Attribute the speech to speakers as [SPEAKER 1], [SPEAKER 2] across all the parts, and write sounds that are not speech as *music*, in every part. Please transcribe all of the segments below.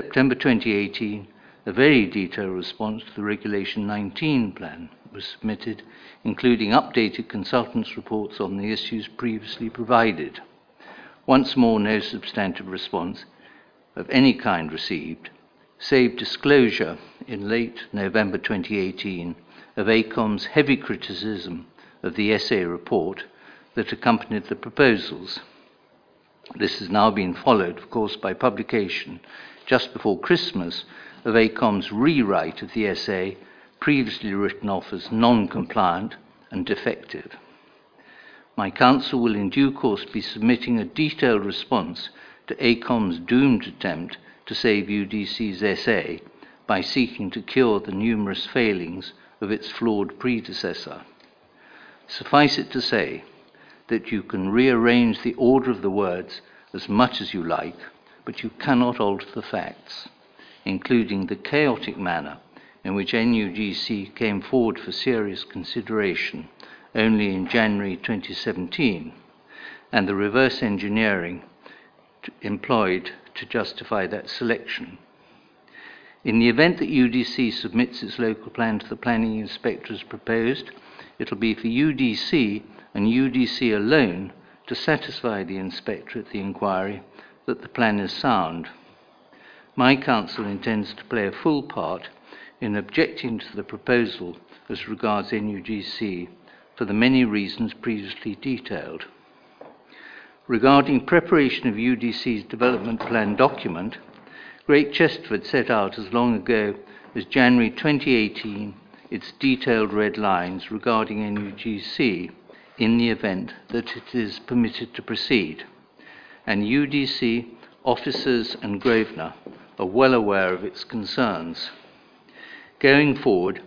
[SPEAKER 1] September 2018, a very detailed response to the Regulation 19 plan was submitted, including updated consultants' reports on the issues previously provided. Once more, no substantive response of any kind received, save disclosure in late November 2018 of AECOM's heavy criticism of the SA report that accompanied the proposals. This has now been followed, of course, by publication just before Christmas of AECOM's rewrite of the SA, previously written off as non compliant and defective. My counsel will in due course be submitting a detailed response to AECOM's doomed attempt to save UDC's SA by seeking to cure the numerous failings of its flawed predecessor. Suffice it to say that you can rearrange the order of the words as much as you like, but you cannot alter the facts, including the chaotic manner in which NUGC came forward for serious consideration only in January 2017, and the reverse engineering employed to justify that selection. In the event that UDC submits its local plan to the planning inspector as proposed, it'll be for UDC and UDC alone to satisfy the inspector at the inquiry that the plan is sound. My council intends to play a full part in objecting to the proposal as regards NUGC for the many reasons previously detailed. Regarding preparation of UDC's development plan document, Great Chesterford set out as long ago as January 2018 its detailed red lines regarding NUGC in the event that it is permitted to proceed. And UDC officers and Grosvenor are well aware of its concerns. Going forward,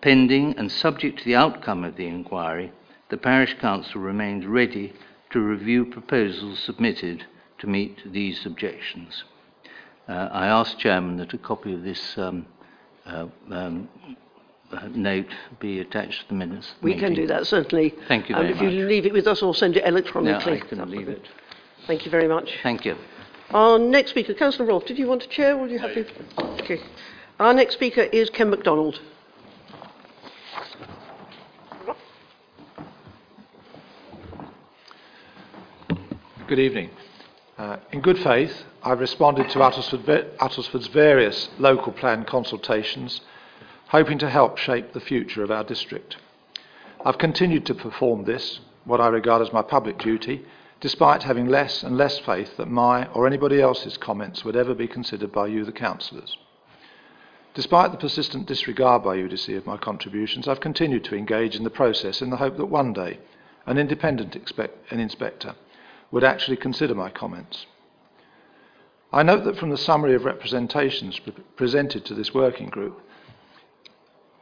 [SPEAKER 1] pending and subject to the outcome of the inquiry, the Parish Council remains ready to review proposals submitted to meet these objections. Uh, I ask Chairman that a copy of this um, uh, um, note be attached to the minutes.
[SPEAKER 2] We can do that, certainly.
[SPEAKER 1] Thank you
[SPEAKER 2] And
[SPEAKER 1] very
[SPEAKER 2] if you leave it with us or send it
[SPEAKER 1] No,
[SPEAKER 2] electronically.
[SPEAKER 1] I can leave it.
[SPEAKER 2] Thank you very much.
[SPEAKER 1] Thank you.
[SPEAKER 2] Our next speaker, Councillor Rolfe, did you want to chair or are you happy? Okay. Our next speaker is Ken MacDonald.
[SPEAKER 3] Good evening. Uh, in good faith, I've responded to Uttlesford, Uttlesford's various local plan consultations, hoping to help shape the future of our district. I've continued to perform this, what I regard as my public duty, despite having less and less faith that my or anybody else's comments would ever be considered by you, the councillors. Despite the persistent disregard by UDC of my contributions, I've continued to engage in the process in the hope that one day an independent expect, an inspector would actually consider my comments. I note that from the summary of representations pre- presented to this working group,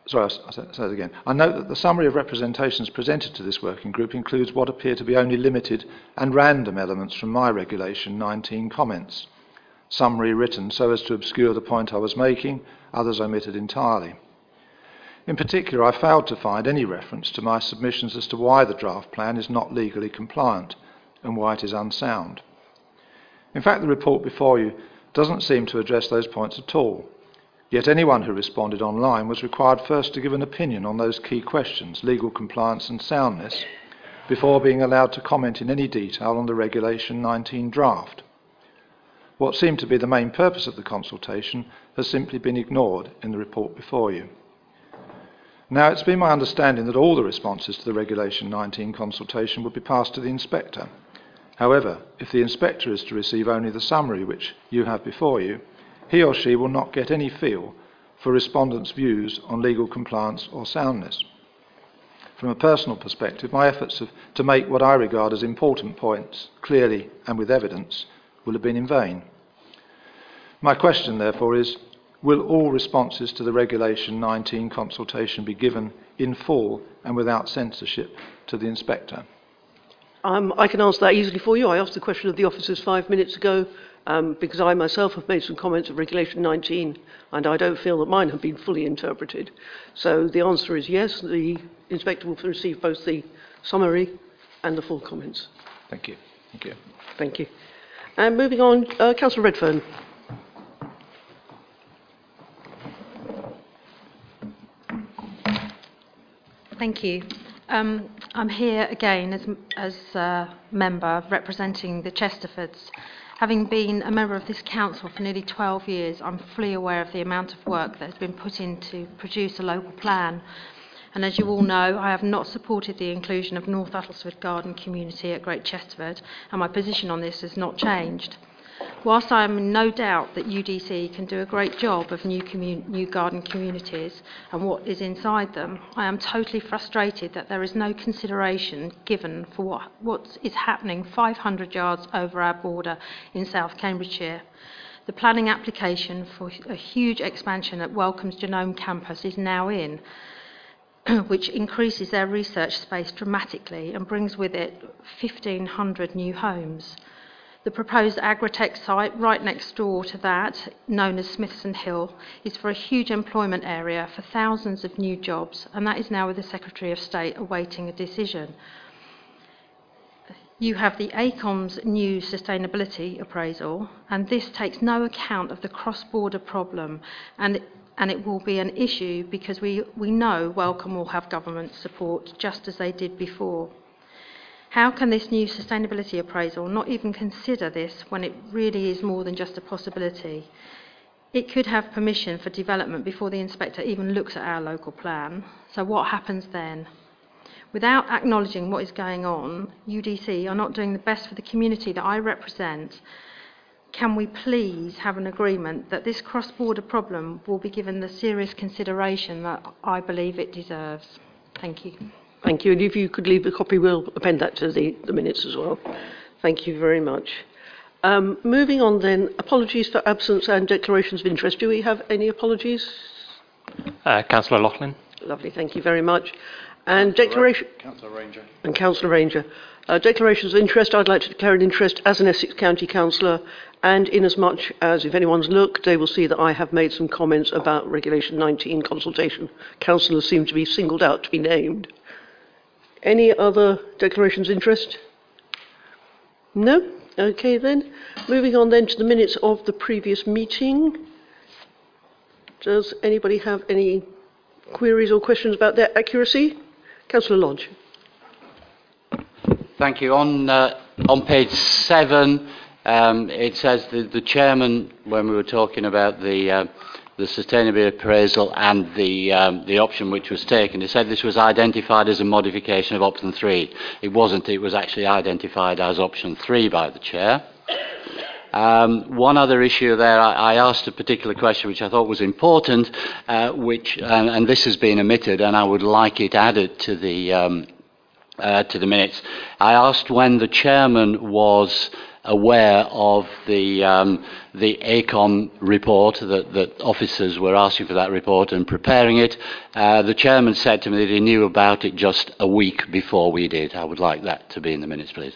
[SPEAKER 3] sorry, I'll, say that again. I note that the summary of representations presented to this working group includes what appear to be only limited and random elements from my Regulation 19 comments. Some rewritten so as to obscure the point I was making, others omitted entirely. In particular, I failed to find any reference to my submissions as to why the draft plan is not legally compliant and why it is unsound. In fact, the report before you doesn't seem to address those points at all. Yet anyone who responded online was required first to give an opinion on those key questions, legal compliance and soundness, before being allowed to comment in any detail on the Regulation 19 draft. What seemed to be the main purpose of the consultation has simply been ignored in the report before you. Now, it's been my understanding that all the responses to the Regulation 19 consultation would be passed to the inspector. However, if the inspector is to receive only the summary which you have before you, he or she will not get any feel for respondents' views on legal compliance or soundness. From a personal perspective, my efforts of, to make what I regard as important points clearly and with evidence will have been in vain. My question, therefore, is Will all responses to the Regulation 19 consultation be given in full and without censorship to the inspector?
[SPEAKER 2] Um, I can answer that easily for you. I asked the question of the officers five minutes ago um, because I myself have made some comments of Regulation 19, and I don't feel that mine have been fully interpreted. So the answer is yes, the inspector will receive both the summary and the full comments.
[SPEAKER 3] Thank you. Thank you.
[SPEAKER 2] Thank you. And moving on, uh, Councillor Redfern.
[SPEAKER 4] Thank you. Um, I'm here again as, as a member representing the Chesterfords. Having been a member of this council for nearly 12 years, I'm fully aware of the amount of work that has been put in to produce a local plan. And as you all know, I have not supported the inclusion of North Uttlesford Garden Community at Great Chesterford, and my position on this has not changed. Whilst I am in no doubt that UDC can do a great job of new, commun- new garden communities and what is inside them, I am totally frustrated that there is no consideration given for what, what is happening 500 yards over our border in South Cambridgeshire. The planning application for a huge expansion at Wellcome's Genome campus is now in, *clears throat* which increases their research space dramatically and brings with it 1,500 new homes. The proposed Agritech site right next door to that, known as Smithson Hill, is for a huge employment area for thousands of new jobs, and that is now with the Secretary of State awaiting a decision. You have the AECOM's new sustainability appraisal, and this takes no account of the cross border problem, and, and it will be an issue because we, we know Wellcome will have government support just as they did before. How can this new sustainability appraisal not even consider this when it really is more than just a possibility? It could have permission for development before the inspector even looks at our local plan. So, what happens then? Without acknowledging what is going on, UDC are not doing the best for the community that I represent. Can we please have an agreement that this cross border problem will be given the serious consideration that I believe it deserves? Thank you.
[SPEAKER 2] Thank you. And if you could leave a copy, we'll append that to the, the minutes as well. Thank you very much. Um, moving on then, apologies for absence and declarations of interest. Do we have any apologies?
[SPEAKER 5] Uh, Councillor Loughlin.
[SPEAKER 2] Lovely, thank you very much. And declaration.
[SPEAKER 6] Councillor Ranger.
[SPEAKER 2] And Councillor Ranger. Uh, declarations of interest. I'd like to declare an interest as an Essex County Councillor, and inasmuch as if anyone's looked, they will see that I have made some comments about Regulation 19 consultation. Councillors seem to be singled out to be named. Any other declarations of interest? No? Okay then. Moving on then to the minutes of the previous meeting. Does anybody have any queries or questions about their accuracy? Councillor Lodge.
[SPEAKER 7] Thank you. On, uh, on page seven, um, it says the, the chairman, when we were talking about the, uh, the sustainability appraisal and the, um, the option which was taken, he said this was identified as a modification of option three. It wasn't. It was actually identified as option three by the chair. Um, one other issue there, I, I, asked a particular question which I thought was important, uh, which, and, and, this has been omitted, and I would like it added to the, um, uh, to the minutes. I asked when the chairman was aware of the, um, the AECOM report, that, that officers were asking for that report and preparing it. Uh, the chairman said to me that he knew about it just a week before we did. I would like that to be in the minutes, please.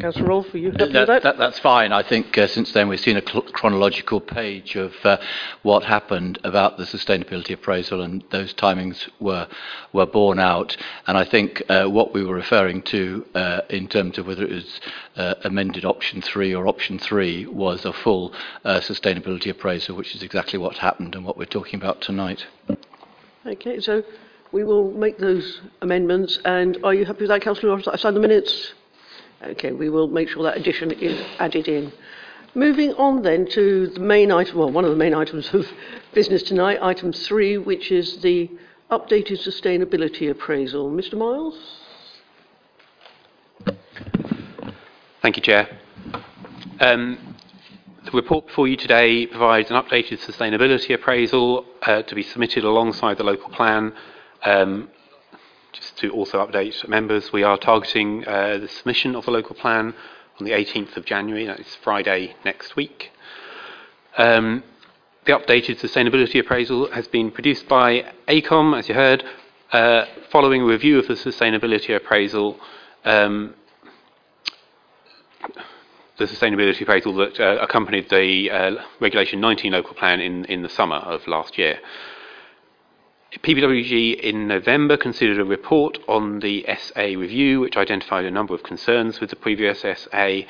[SPEAKER 2] Councillor Rolfe, are you
[SPEAKER 6] that,
[SPEAKER 2] that?
[SPEAKER 6] that? That's fine. I think uh, since then we've seen a cl- chronological page of uh, what happened about the sustainability appraisal, and those timings were were borne out. And I think uh, what we were referring to uh, in terms of whether it was uh, amended option three or option three was a full uh, sustainability appraisal, which is exactly what happened and what we're talking about tonight.
[SPEAKER 2] Okay, so we will make those amendments. And are you happy with that, Councillor Rolfe? I sign the minutes. Okay, we will make sure that addition is added in. Moving on then to the main item, well, one of the main items of *laughs* business tonight, item three, which is the updated sustainability appraisal. Mr. Miles?
[SPEAKER 8] Thank you, Chair. Um, the report before you today provides an updated sustainability appraisal uh, to be submitted alongside the local plan um, just to also update members, we are targeting uh, the submission of the local plan on the 18th of January, that is Friday next week. Um, the updated sustainability appraisal has been produced by AECOM, as you heard. Uh, following a review of the sustainability appraisal, um, the sustainability appraisal that uh, accompanied the uh, Regulation 19 local plan in, in the summer of last year. PPWG in November considered a report on the SA review, which identified a number of concerns with the previous SA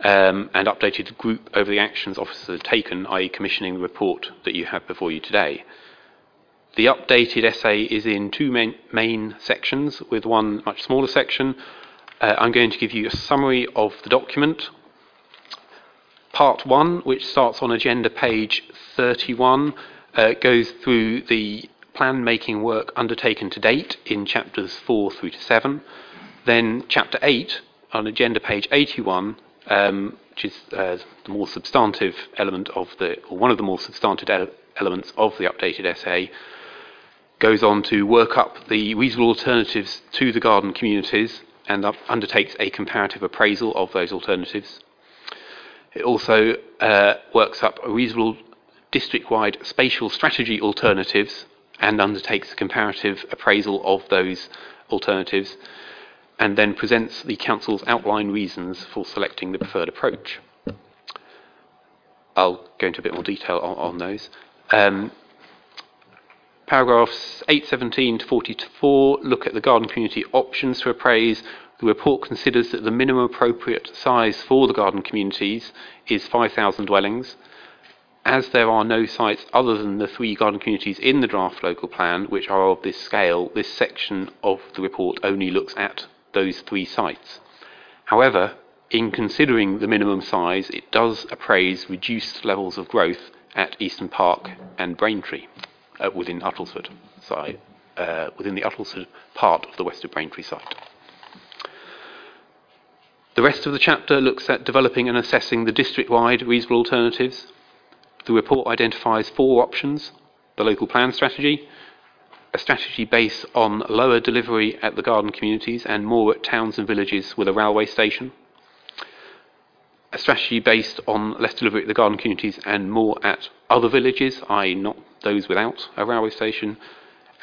[SPEAKER 8] um, and updated the group over the actions officers had taken, i.e., commissioning the report that you have before you today. the updated SA is in two main, main sections, with one much smaller section. Uh, I'm going to give you a summary of the document. Part 1, which starts on agenda page 31, uh, goes through the plan making work undertaken to date in chapters 4 through to 7. Then, chapter 8, on agenda page 81, um, which is uh, the more substantive element of the, or one of the more substantive ele- elements of the updated SA, goes on to work up the reasonable alternatives to the garden communities and up, undertakes a comparative appraisal of those alternatives. It also uh, works up a reasonable district wide spatial strategy alternatives and undertakes a comparative appraisal of those alternatives and then presents the Council's outline reasons for selecting the preferred approach. I'll go into a bit more detail on, on those. Um, paragraphs 817 to 44 look at the garden community options to appraise. The report considers that the minimum appropriate size for the garden communities is 5,000 dwellings. As there are no sites other than the three garden communities in the draft local plan which are of this scale, this section of the report only looks at those three sites. However, in considering the minimum size, it does appraise reduced levels of growth at Easton Park and Braintree uh, within Uttlesford uh, within the Uttlesford part of the West of Braintree site. The rest of the chapter looks at developing and assessing the district-wide reasonable alternatives. The report identifies four options: the local plan strategy, a strategy based on lower delivery at the garden communities and more at towns and villages with a railway station. A strategy based on less delivery at the garden communities and more at other villages, i.e., not those without a railway station.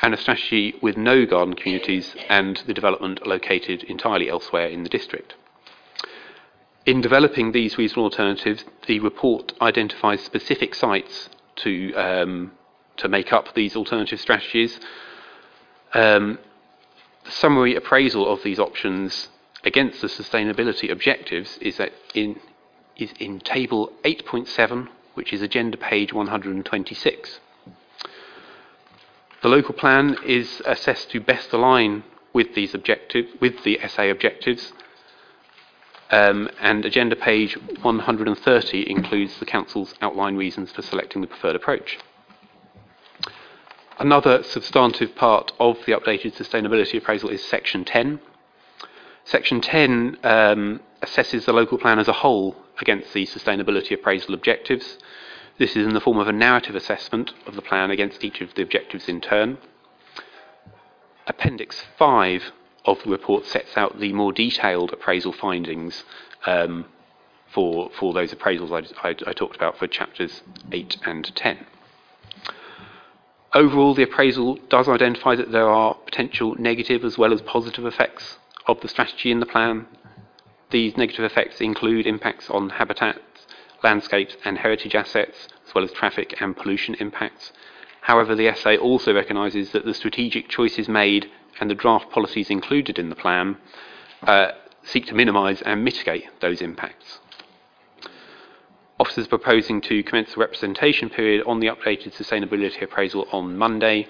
[SPEAKER 8] And a strategy with no garden communities and the development located entirely elsewhere in the district. In developing these reasonable alternatives, the report identifies specific sites to um, to make up these alternative strategies. Um, the summary appraisal of these options against the sustainability objectives is, that in, is in table 8.7, which is agenda page 126. The local plan is assessed to best align with these with the SA objectives, um, and agenda page 130 includes the council's outline reasons for selecting the preferred approach. Another substantive part of the updated sustainability appraisal is section 10. Section 10 um, assesses the local plan as a whole against the sustainability appraisal objectives. This is in the form of a narrative assessment of the plan against each of the objectives in turn. Appendix 5 of the report sets out the more detailed appraisal findings um, for, for those appraisals I, I, I talked about for chapters 8 and 10. Overall, the appraisal does identify that there are potential negative as well as positive effects of the strategy in the plan. These negative effects include impacts on habitats, landscapes, and heritage assets, as well as traffic and pollution impacts. However, the SA also recognises that the strategic choices made and the draft policies included in the plan uh, seek to minimise and mitigate those impacts. Officers are proposing to commence the representation period on the updated sustainability appraisal on Monday,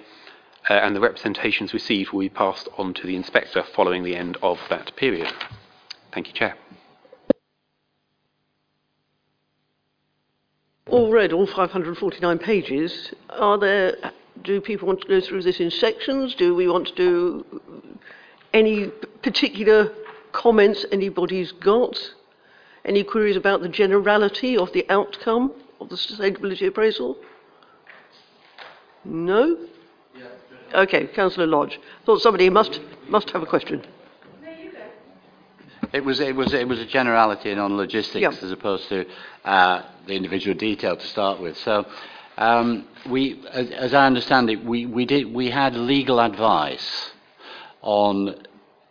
[SPEAKER 8] uh, and the representations received will be passed on to the inspector following the end of that period. Thank you, Chair.
[SPEAKER 2] All read, all 549 pages. Are there? Do people want to go through this in sections? Do we want to do any particular comments anybody's got? Any queries about the generality of the outcome of the sustainability appraisal? No? Okay, Councillor Lodge. Thought somebody must must have a question.
[SPEAKER 7] It was, it was, it was a generality and on logistics
[SPEAKER 2] Yeah.
[SPEAKER 7] as opposed to uh, the individual detail to start with. So, um, we, as, as I understand it, we, we, did, we had legal advice on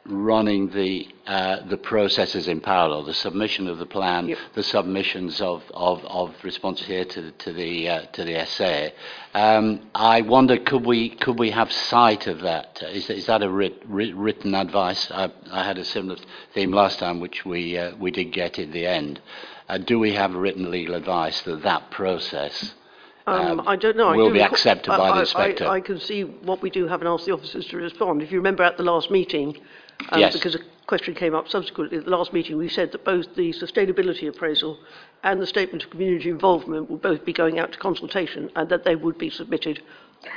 [SPEAKER 7] running the, uh, the processes in parallel, the submission of the plan,
[SPEAKER 2] Yep.
[SPEAKER 7] the submissions of, of, of responses here to, the- to, the, uh, to the SA. Um, I wonder, could we, could we have sight of that? Is, is that a writ, writ, written advice? I, I had a similar theme last time, which we, uh, we did get in the end. Uh, do we have written legal advice that that process
[SPEAKER 2] Um,
[SPEAKER 7] um,
[SPEAKER 2] I don't know. I
[SPEAKER 7] will
[SPEAKER 2] do
[SPEAKER 7] be
[SPEAKER 2] recall-
[SPEAKER 7] accepted by
[SPEAKER 2] I-
[SPEAKER 7] the inspector.
[SPEAKER 2] I, I can see what we do have and ask the officers to respond. If you remember at the last meeting, um,
[SPEAKER 7] Yes.
[SPEAKER 2] because a question came up subsequently, at the last meeting we said that both the sustainability appraisal and the statement of community involvement would both be going out to consultation and that they would be submitted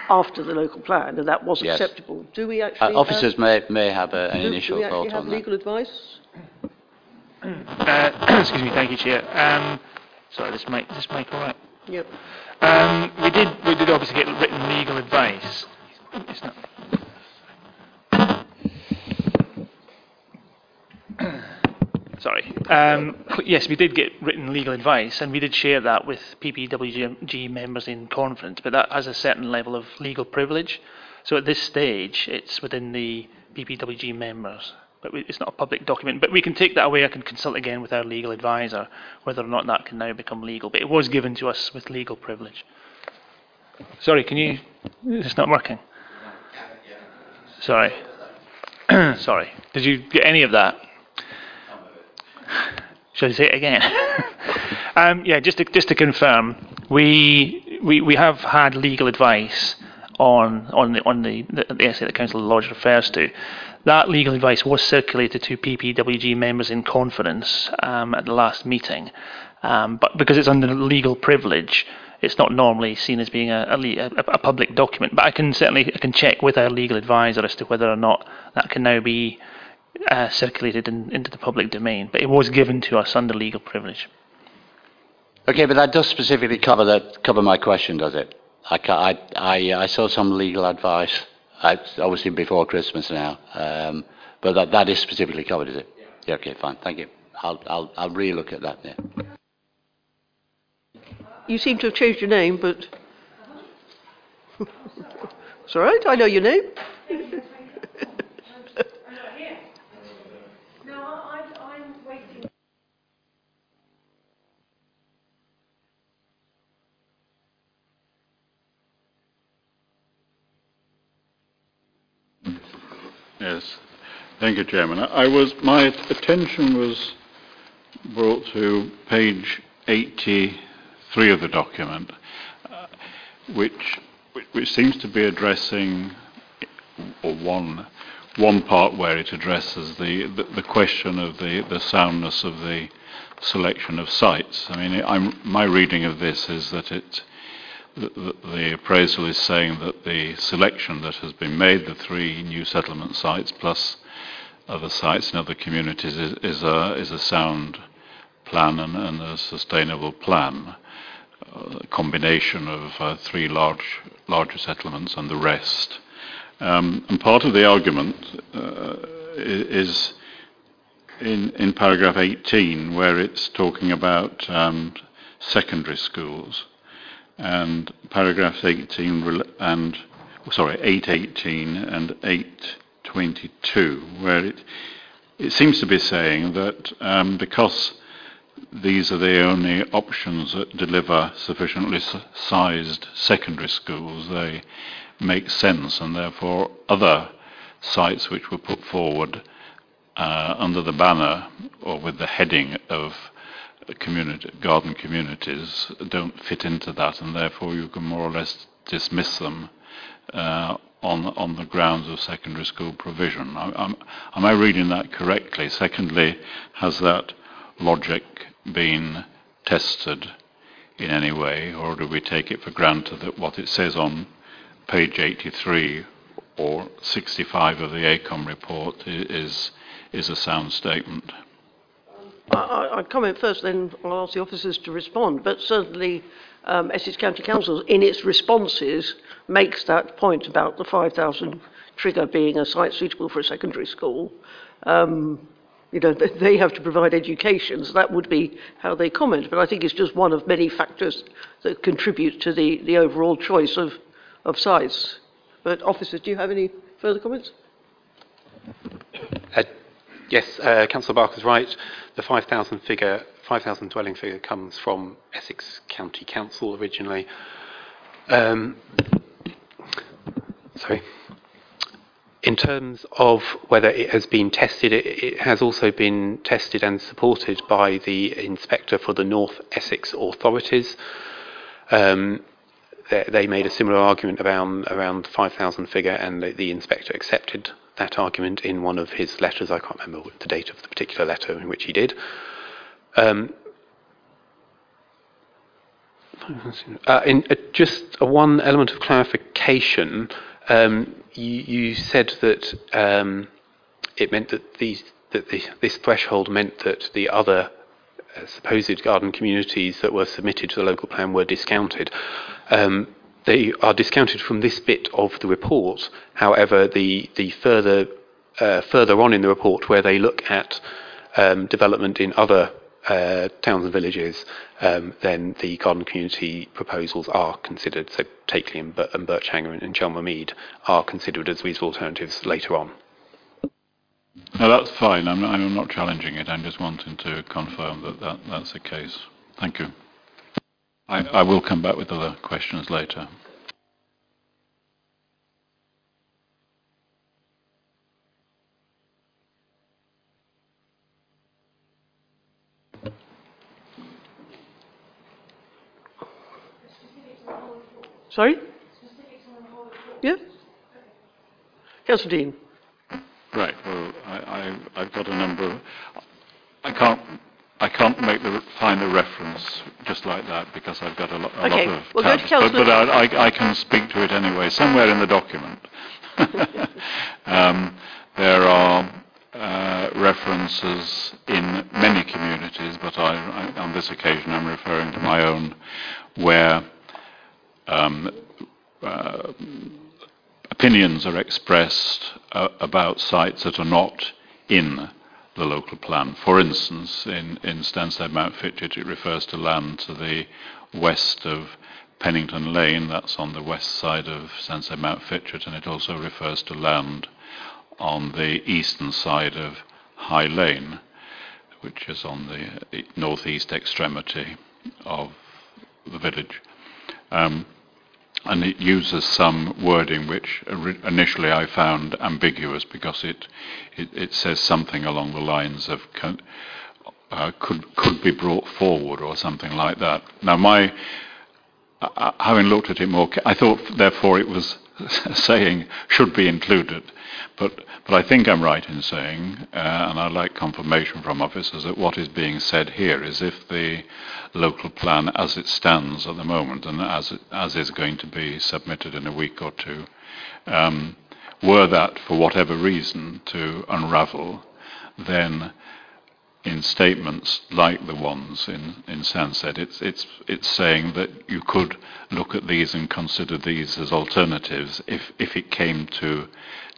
[SPEAKER 2] after the local plan, and that was
[SPEAKER 7] Yes.
[SPEAKER 2] acceptable. Do we
[SPEAKER 7] Uh,
[SPEAKER 2] actually have,
[SPEAKER 7] officers may, may have a, an
[SPEAKER 2] do,
[SPEAKER 7] initial
[SPEAKER 2] do we actually
[SPEAKER 7] thought
[SPEAKER 2] have
[SPEAKER 7] on that.
[SPEAKER 2] legal advice?
[SPEAKER 9] Uh, *coughs* excuse me, thank you, Chair. Um, sorry, this mic, this mic all right?
[SPEAKER 2] Yep.
[SPEAKER 9] Um, we did, we did obviously get written legal advice. *coughs* Sorry. Um, yes, we did get written legal advice, and we did share that with PPWG members in conference. But that has a certain level of legal privilege. So at this stage, it's within the PPWG members. But we, it's not a public document. But we can take that away. I can consult again with our legal advisor whether or not that can now become legal. But it was given to us with legal privilege. Sorry, can you? It's not working. Sorry. *coughs* Sorry. Did you get any of that? Should I say it again? *laughs* um, yeah, just to, just to confirm, we, we we have had legal advice on on the on the, the, the SA that Councillor Lodge refers to. That legal advice was circulated to PPWG members in conference um, at the last meeting, um, but because it's under legal privilege, it's not normally seen as being a, a, a, public document. But I can certainly I can check with our legal advisor as to whether or not that can now be uh, circulated in, into the public domain. But it was given to us under legal privilege.
[SPEAKER 7] Okay, but that does specifically cover that cover my question, does it? I, I, I, I saw some legal advice, uh, obviously before Christmas now, um, but that, that is specifically covered, is it? Yeah. Okay, fine. Thank you. I'll, I'll, I'll relook at that. Yeah.
[SPEAKER 2] You seem to have changed your name, but *laughs* it's all right. I know your name. *laughs*
[SPEAKER 10] Yes. Thank you, Chairman. I was, my attention was brought to page 83 of the document, uh, which, which- which seems to be addressing, or one, one part where it addresses the, the, the question of the, the soundness of the selection of sites. I mean, I'm, my reading of this is that it, the, the- appraisal is saying that the selection that has been made, the three new settlement sites plus other sites in other communities, is, is, a, is a sound plan and, and a sustainable plan. Uh, a combination of uh, three large, larger settlements and the rest. Um, and part of the argument uh, is in, in paragraph 18, where it's talking about um, secondary schools and paragraphs 18 and sorry 818 and 822 where it it seems to be saying that um, because these are the only options that deliver sufficiently sized secondary schools they make sense and therefore other sites which were put forward uh, under the banner or with the heading of community, garden communities don't fit into that, and therefore you can more or less dismiss them uh, on on the grounds of secondary school provision. Am I reading that correctly? Secondly, has that logic been tested in any way, or do we take it for granted that what it says on page 83 or 65 of the AECOM report is is a sound statement?
[SPEAKER 2] I, I'd comment first, then I'll ask the officers to respond. But certainly, um, Essex County Council, in its responses, makes that point about the 5,000 trigger being a site suitable for a secondary school. Um, you know, they have to provide education, so that would be how they comment. But I think it's just one of many factors that contribute to the, the overall choice of, of sites. But officers, do you have any further comments?
[SPEAKER 8] Uh, Yes, uh, Councillor Barker's right. The 5,000 figure, 5,000 dwelling figure comes from Essex County Council originally. Um, sorry. In terms of whether it has been tested, it, it has also been tested and supported by the inspector for the North Essex authorities. Um, they, they made a similar argument around around the 5,000 figure, and the, the inspector accepted that argument in one of his letters. I can't remember the date of the particular letter in which he did. Um, uh, in, uh, just uh, one element of clarification. Um, you, you, said that um, it meant that these that the, this threshold meant that the other uh, supposed garden communities that were submitted to the local plan were discounted. Um, they are discounted from this bit of the report. However, the the further uh, further on in the report, where they look at um, development in other uh, towns and villages, um, then the garden community proposals are considered. So Takeley and, Birchanger and, and Chelmer Mead are considered as reasonable alternatives later on.
[SPEAKER 10] No, that's fine. I'm not, I'm not challenging it. I'm just wanting to confirm that, that that's the case. Thank you. I, I will come back with other questions later.
[SPEAKER 2] Sorry? Yeah? Councillor Dean.
[SPEAKER 10] Right. Well, I, I, have got a number of. I can't. I can't make the find the reference just like that because I've got a, lo- a
[SPEAKER 2] okay.
[SPEAKER 10] lot of
[SPEAKER 2] we'll
[SPEAKER 10] tabs.
[SPEAKER 2] Go to
[SPEAKER 10] but, but I, I, I, can speak to it anyway, somewhere in the document. *laughs* um, there are uh, references in many communities, but I, on this occasion I'm referring to my own, where um, uh, opinions are expressed uh, about sites that are not in the local plan. For instance, in, in Stansted Mountfitchet, it refers to land to the west of Pennington Lane, that's on the west side of Stansted Mountfitchet, and it also refers to land on the eastern side of High Lane, which is on the northeast extremity of the village. Um, and it uses some wording which initially I found ambiguous because it, it, it says something along the lines of uh, could could be brought forward or something like that. Now, my uh, uh having looked at it more, I thought therefore it was *laughs* saying should be included. But, but I think I'm right in saying, uh, and I'd like confirmation from officers, that what is being said here is if the local plan as it stands at the moment and as, it, as is going to be submitted in a week or two, um, were that for whatever reason to unravel, then in statements like the ones in, in Stansted, it's, it's, it's saying that you could look at these and consider these as alternatives if, if it came to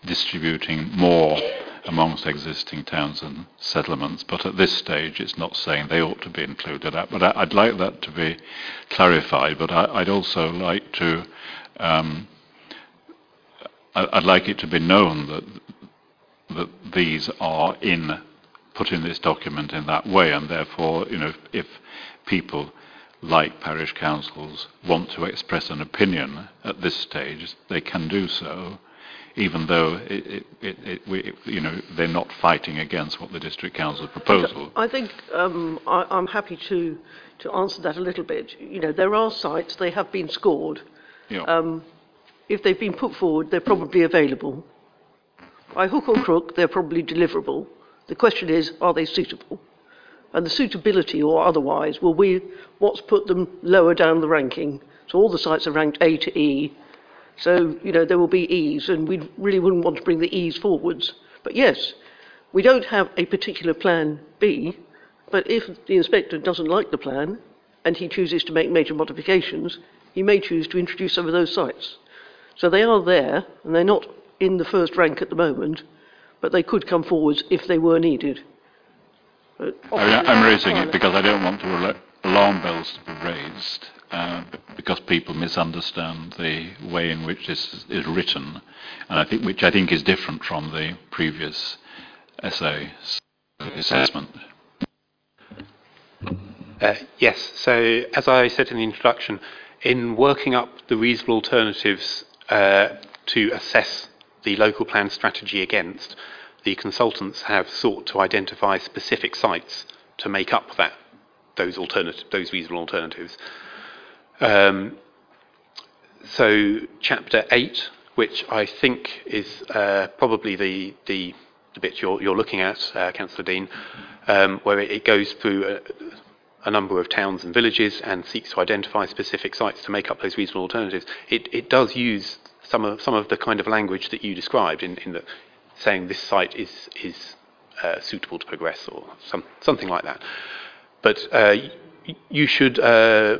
[SPEAKER 10] distributing more amongst existing towns and settlements. But at this stage, it's not saying they ought to be included. But I, would like that to be clarified. But I, would also like to, um, I'd like it to be known that that these are in put in this document in that way, and therefore, you know, if, if people like parish councils want to express an opinion at this stage, they can do so even though it, it, it, we, you know, they're not fighting against what the district council's proposal.
[SPEAKER 2] I think um, I, I'm happy to, to answer that a little bit. You know, there are sites, they have been scored.
[SPEAKER 10] Yeah.
[SPEAKER 2] Um, if they've been put forward, they're probably available. By hook or crook, they're probably deliverable. The question is, are they suitable? And the suitability or otherwise will what's put them lower down the ranking. So all the sites are ranked A to E, so, you know, there will be E's, and we really wouldn't want to bring the E's forwards. But yes, we don't have a particular plan B, but if the inspector doesn't like the plan and he chooses to make major modifications, he may choose to introduce some of those sites. So they are there, and they're not in the first rank at the moment, but they could come forwards if they were needed.
[SPEAKER 10] I am raising it because I don't want to alarm bells to be raised uh, because people misunderstand the way in which this is written, and I think which I think is different from the previous SA assessment.
[SPEAKER 8] Uh, yes. So as I said in the introduction, in working up the reasonable alternatives uh, to assess the local plan strategy against, the consultants have sought to identify specific sites to make up that those alternative, those reasonable alternatives. Um, so chapter 8, which I think is uh, probably the, the, the bit you're, you're looking at, uh, Councillor Dean, um, where it, it goes through a, a number of towns and villages and seeks to identify specific sites to make up those reasonable alternatives. It, it does use some of, some of the kind of language that you described in, in the, saying this site is, is uh, suitable to progress or some, something like that. But uh, you should uh,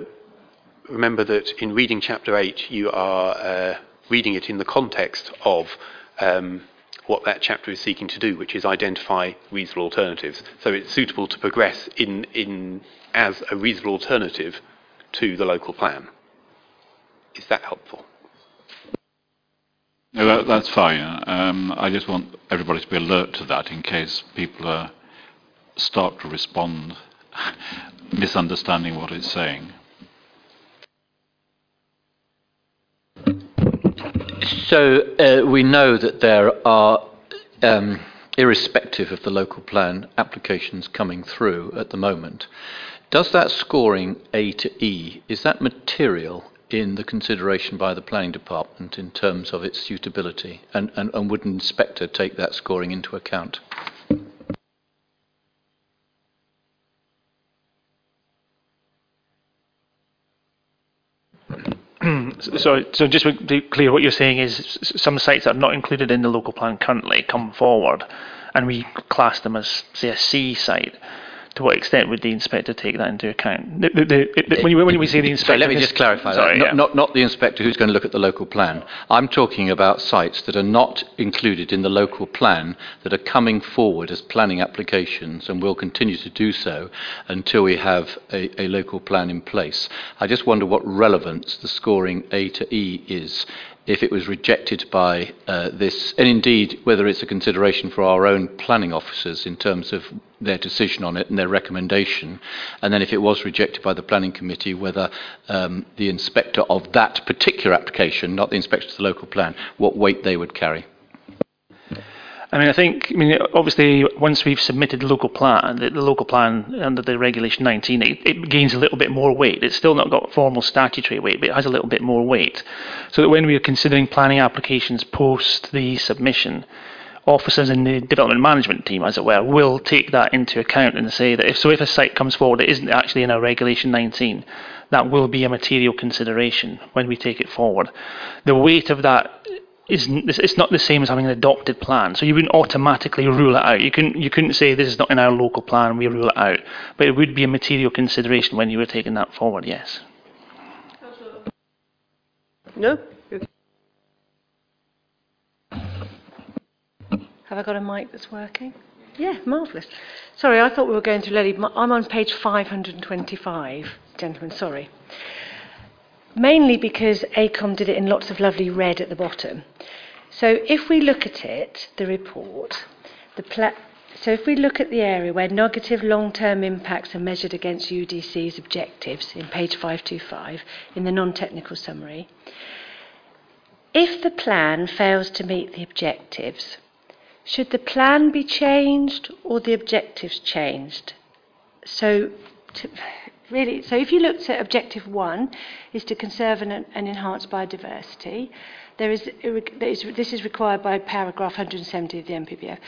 [SPEAKER 8] remember that in reading chapter 8, you are uh, reading it in the context of um, what that chapter is seeking to do, which is identify reasonable alternatives. So it's suitable to progress in, in, as a reasonable alternative to the local plan. Is that helpful?
[SPEAKER 10] No, that, that's fine. Um, I just want everybody to be alert to that in case people start to respond *laughs* misunderstanding what it's saying.
[SPEAKER 6] So uh, we know that there are, um, irrespective of the local plan, applications coming through at the moment. Does that scoring A to E, is that material in the consideration by the planning department in terms of its suitability? And, and, and would an inspector take that scoring into account? *clears throat*
[SPEAKER 9] So, so just to be clear, what you're saying is some sites that are not included in the local plan currently come forward, and we class them as, say, a C site. To what extent would the inspector take that into account? The, the, the, when, you, when we say the inspector,
[SPEAKER 6] So let me just clarify
[SPEAKER 9] sorry,
[SPEAKER 6] that.
[SPEAKER 9] yeah.
[SPEAKER 6] Not, not, not the inspector who's going to look at the local plan. I'm talking about sites that are not included in the local plan that are coming forward as planning applications and will continue to do so until we have a, a local plan in place. I just wonder what relevance the scoring A to E is if it was rejected by uh, this, and indeed whether it's a consideration for our own planning officers in terms of their decision on it and their recommendation, and then if it was rejected by the planning committee, whether um, the inspector of that particular application, not the inspector of the local plan, what weight they would carry.
[SPEAKER 9] I mean, I think, I mean, obviously, once we've submitted the local plan, the, the local plan under the Regulation 19, it, it gains a little bit more weight. It's still not got formal statutory weight, but it has a little bit more weight. So that when we are considering planning applications post the submission, officers in the development management team, as it were, will take that into account and say that if so, if a site comes forward that isn't actually in our Regulation 19, that will be a material consideration when we take it forward. The weight of that isn't it's not the same as having an adopted plan. So you wouldn't automatically rule it out. You couldn't you couldn't say this is not in our local plan, we rule it out. But it would be a material consideration when you were taking that forward. Yes.
[SPEAKER 2] No?
[SPEAKER 11] Have I got a mic that's working? Yeah, marvellous. Sorry, I thought we were going through Lily. I'm on page 525, gentlemen, sorry. Mainly because AECOM did it in lots of lovely red at the bottom. So if we look at it, the report, the pla- so if we look at the area where negative long-term impacts are measured against UDC's objectives in page 525 in the non-technical summary, if the plan fails to meet the objectives, should the plan be changed or the objectives changed? So, to, really, so if you looked at objective one, is to conserve and, and enhance biodiversity. There is, there is, this is required by paragraph 170 of the NPPF.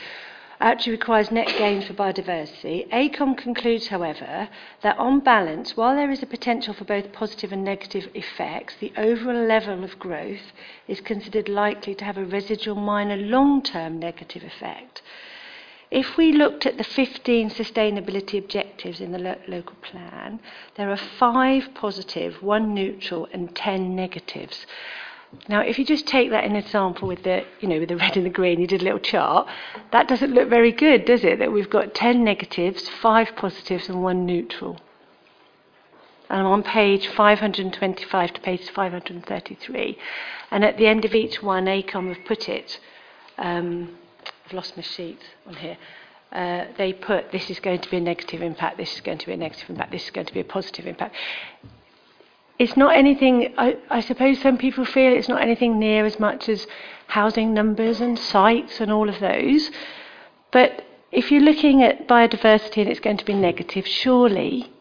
[SPEAKER 11] Actually requires net gains for biodiversity. AECOM concludes, however, that on balance, while there is a potential for both positive and negative effects, the overall level of growth is considered likely to have a residual minor long-term negative effect. If we looked at the 15 sustainability objectives in the lo- local plan, there are five positive, one neutral, and 10 negatives. Now, if you just take that in example with the, you know, with the *laughs* red and the green, you did a little chart, that doesn't look very good, does it? That we've got 10 negatives, five positives, and one neutral. And I'm on page 525 to page 533. And at the end of each one, AECOM have put it. Um, I've lost my sheet on here. Uh, they put this is going to be a negative impact, this is going to be a negative impact, this is going to be a positive impact. It's not anything, I, I suppose some people feel it's not anything near as much as housing numbers and sites and all of those. But if you're looking at biodiversity and it's going to be negative, surely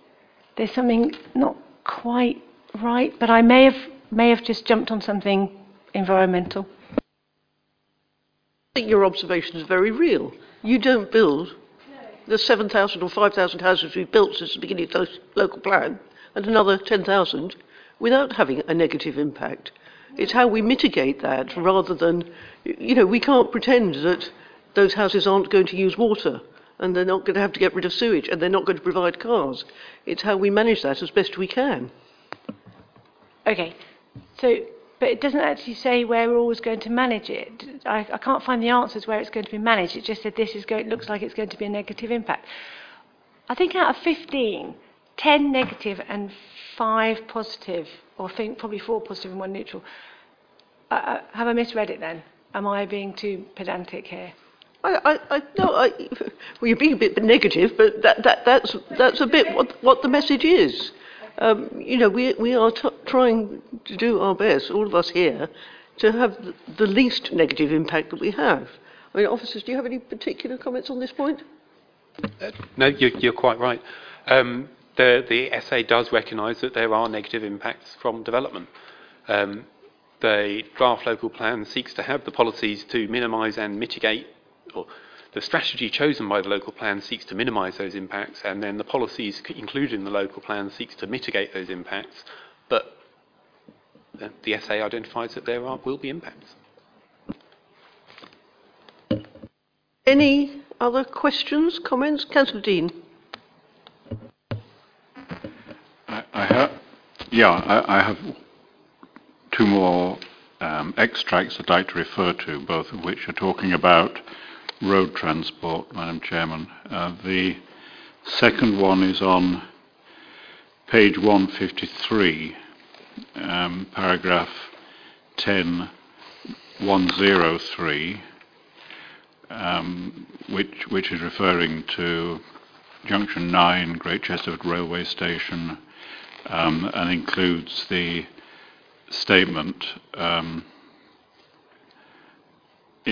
[SPEAKER 11] there's something not quite right. But I may have may have just jumped on something environmental.
[SPEAKER 2] Think your observation is very real. You don't build the 7,000 or 5,000 houses we've built since the beginning of the local plan and another 10,000 without having a negative impact. It's how we mitigate that rather than, you know, we can't pretend that those houses aren't going to use water and they're not going to have to get rid of sewage and they're not going to provide cars. It's how we manage that as best we can.
[SPEAKER 11] Okay, so, but it doesn't actually say where we're always going to manage it. I, I can't find the answers where it's going to be managed. It just said this is going, looks like it's going to be a negative impact. I think out of 15, 10 negative and 5 positive, or I think probably 4 positive and 1 neutral. Have I misread it then? Am I being too pedantic here?
[SPEAKER 2] I, I, I, no, I, well, you're being a bit negative, but that, that, that's, that's a bit what, what the message is. Um, you know, we, we are t- trying to do our best, all of us here, to have the, least negative impact that we have. I mean, officers, do you have any particular comments on this point?
[SPEAKER 8] Uh, no, you're, you're quite right. Um, the, the does recognise that there are negative impacts from development. Um, the draft local plan seeks to have the policies to minimise and mitigate, or the strategy chosen by the local plan seeks to minimise those impacts, and then the policies included in the local plan seeks to mitigate those impacts. But the, SA identifies that there are, will be impacts.
[SPEAKER 2] Any other questions, comments? Councillor Dean.
[SPEAKER 10] I, I have, yeah, I, I have two more um, extracts I'd like to refer to, both of which are talking about road transport, Madam Chairman. Uh, the second one is on page 153, um, paragraph 10103, um, which, which is referring to Junction 9, Great Chesterford Railway Station, um, and includes the statement um,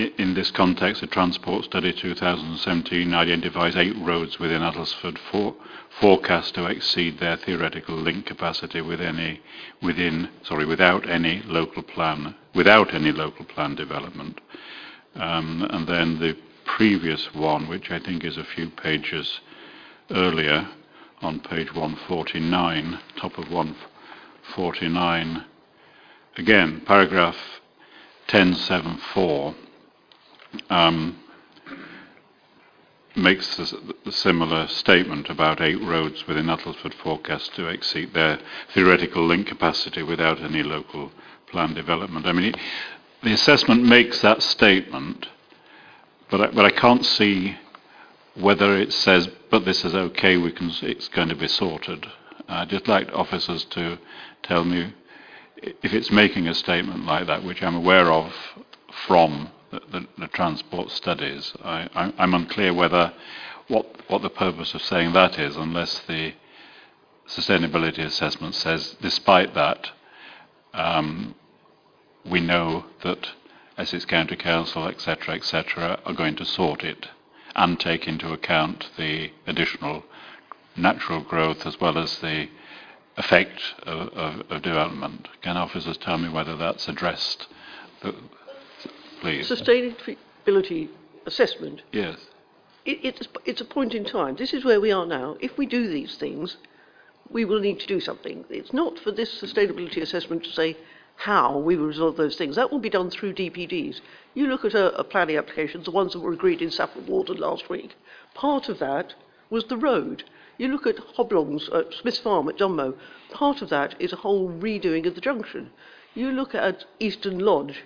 [SPEAKER 10] in this context, the Transport Study 2017 identifies eight roads within Uttlesford for, forecast to exceed their theoretical link capacity with any, within, sorry, without any local plan, without any local plan development. Um, and then the previous one, which I think is a few pages earlier, on page 149, top of 149, again, paragraph 1074 um, makes a, similar statement about eight roads within Uttlesford forecast to exceed their theoretical link capacity without any local plan development. I mean, it, the assessment makes that statement, but I, but I can't see whether it says, but this is okay, we can, it's going to be sorted. I'd just like officers to tell me if it's making a statement like that, which I'm aware of from the, the, the transport studies. I, I'm unclear whether what, what the purpose of saying that is, unless the sustainability assessment says, despite that, um, we know that Essex County Council, etc., etc., are going to sort it and take into account the additional natural growth as well as the effect of, of, of development. Can officers tell me whether that's addressed? Please.
[SPEAKER 2] Sustainability assessment.
[SPEAKER 10] Yes.
[SPEAKER 2] It, it's, it's a point in time. This is where we are now. If we do these things, we will need to do something. It's not for this sustainability assessment to say how we will resolve those things. That will be done through DPDs. You look at a, a planning application, the ones that were agreed in Saffron Walden last week. Part of that was the road. You look at Hoblongs at Smith's Farm at Dunmow. Part of that is a whole redoing of the junction. You look at Eastern Lodge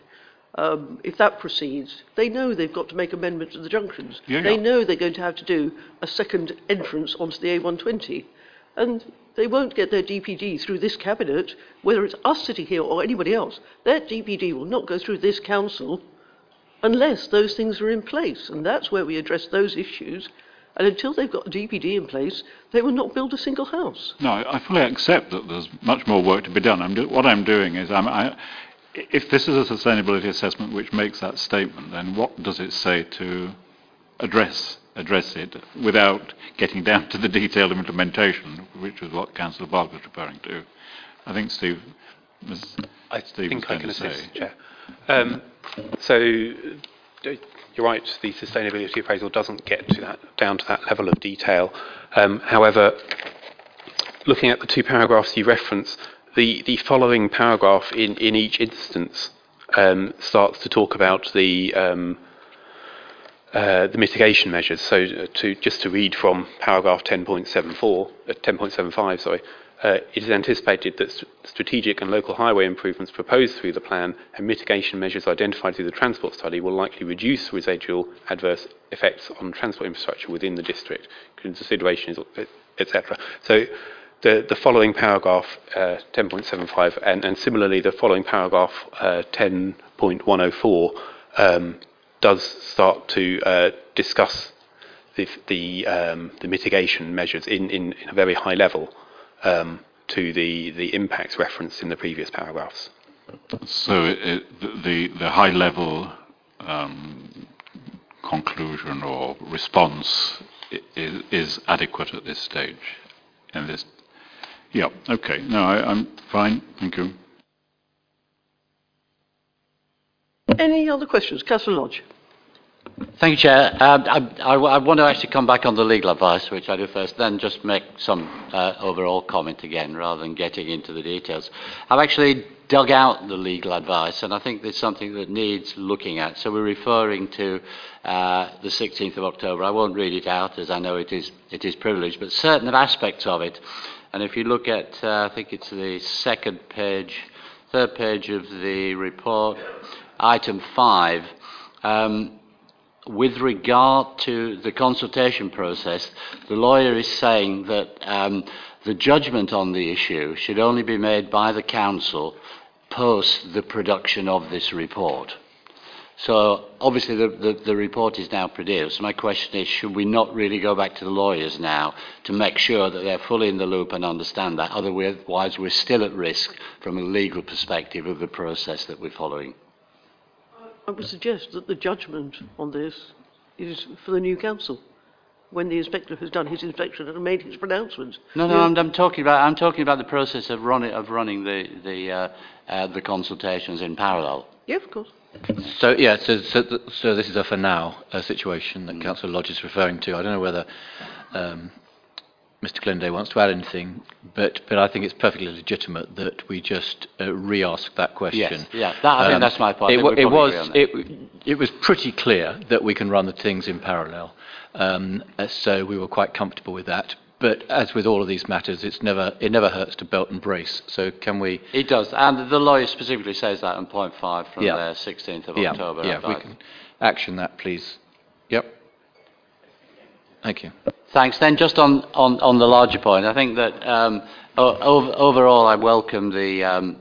[SPEAKER 2] um, if that proceeds, they know they've got to make amendments to the junctions.
[SPEAKER 10] Yeah,
[SPEAKER 2] they
[SPEAKER 10] yeah.
[SPEAKER 2] know they're going to have to do a second entrance onto the A120. And they won't get their DPD through this cabinet, whether it's us sitting here or anybody else. Their DPD will not go through this council unless those things are in place. And that's where we address those issues. And until they've got a DPD in place, they will not build a single house.
[SPEAKER 10] No, I fully accept that there's much more work to be done. I'm do- what I'm doing is I'm, I, if this is a sustainability assessment which makes that statement, then what does it say to address address it without getting down to the detailed implementation, which is what Councillor Barker was referring to? I think Steve.
[SPEAKER 8] I
[SPEAKER 10] Steve
[SPEAKER 8] think
[SPEAKER 10] was
[SPEAKER 8] I can assist. Chair. Um, so you're right, the sustainability appraisal doesn't get to that, down to that level of detail. Um, however, looking at the two paragraphs you reference, the, the following paragraph in, in each instance um, starts to talk about the um, uh, the mitigation measures. So, uh, to just to read from paragraph 10.74, uh, 10.75, sorry, uh, it is anticipated that st- strategic and local highway improvements proposed through the plan and mitigation measures identified through the transport study will likely reduce residual adverse effects on transport infrastructure within the district, considerations, etc. So, the, the following paragraph, uh, 10.75, and, and similarly the following paragraph, uh, 10.104, um, does start to uh, discuss the, the, um, the mitigation measures in, in, in a very high level um, to the, the impacts referenced in the previous paragraphs.
[SPEAKER 10] So it, the, the high level um, conclusion or response is, is adequate at this stage. In this, yeah, okay. No, I, I'm fine. Thank you.
[SPEAKER 2] Any other questions? Councillor Lodge.
[SPEAKER 7] Thank you, Chair. Um, I, I, I want to actually come back on the legal advice, which I do first, then just make some uh, overall comment again, rather than getting into the details. I've actually dug out the legal advice, and I think there's something that needs looking at. So we're referring to uh, the 16th of October. I won't read it out, as I know it is it is privileged, but certain aspects of it. And if you look at, uh, I think it's the second page, third page of the report, item five. Um, with regard to the consultation process, the lawyer is saying that um, the judgment on the issue should only be made by the council post the production of this report. So obviously the, the, the report is now produced. My question is, should we not really go back to the lawyers now to make sure that they're fully in the loop and understand that? Otherwise, we're still at risk from a legal perspective of the process that we're following.
[SPEAKER 2] I would suggest that the judgment on this is for the new council. When the inspector has done his inspection and made his pronouncement.
[SPEAKER 7] No, no, I'm, I'm talking about I'm talking about the process of running of running the the uh, uh, the consultations in parallel.
[SPEAKER 2] Yeah, of course.
[SPEAKER 6] So yeah, so so, so this is a for now uh, situation that Councillor Lodge is referring to. I don't know whether um, Mr. Glenday wants to add anything, but but I think it's perfectly legitimate that we just uh, re-ask that question.
[SPEAKER 7] Yes, yeah, that, I think
[SPEAKER 6] Um,
[SPEAKER 7] that's my point.
[SPEAKER 6] It,
[SPEAKER 7] think we
[SPEAKER 6] it was
[SPEAKER 7] agree on that.
[SPEAKER 6] it, it was pretty clear that we can run the things in parallel, um, uh, so we were quite comfortable with that. But as with all of these matters, it's never it never hurts to belt and brace. So can we?
[SPEAKER 7] It does, and the lawyer specifically says that in point five from
[SPEAKER 6] Yeah.
[SPEAKER 7] the 16th of
[SPEAKER 6] yeah,
[SPEAKER 7] October.
[SPEAKER 6] yeah, we can action that, please. Yep. Thank you.
[SPEAKER 7] Thanks. Then just on, on, on the larger point, I think that um, o- overall I welcome the, um,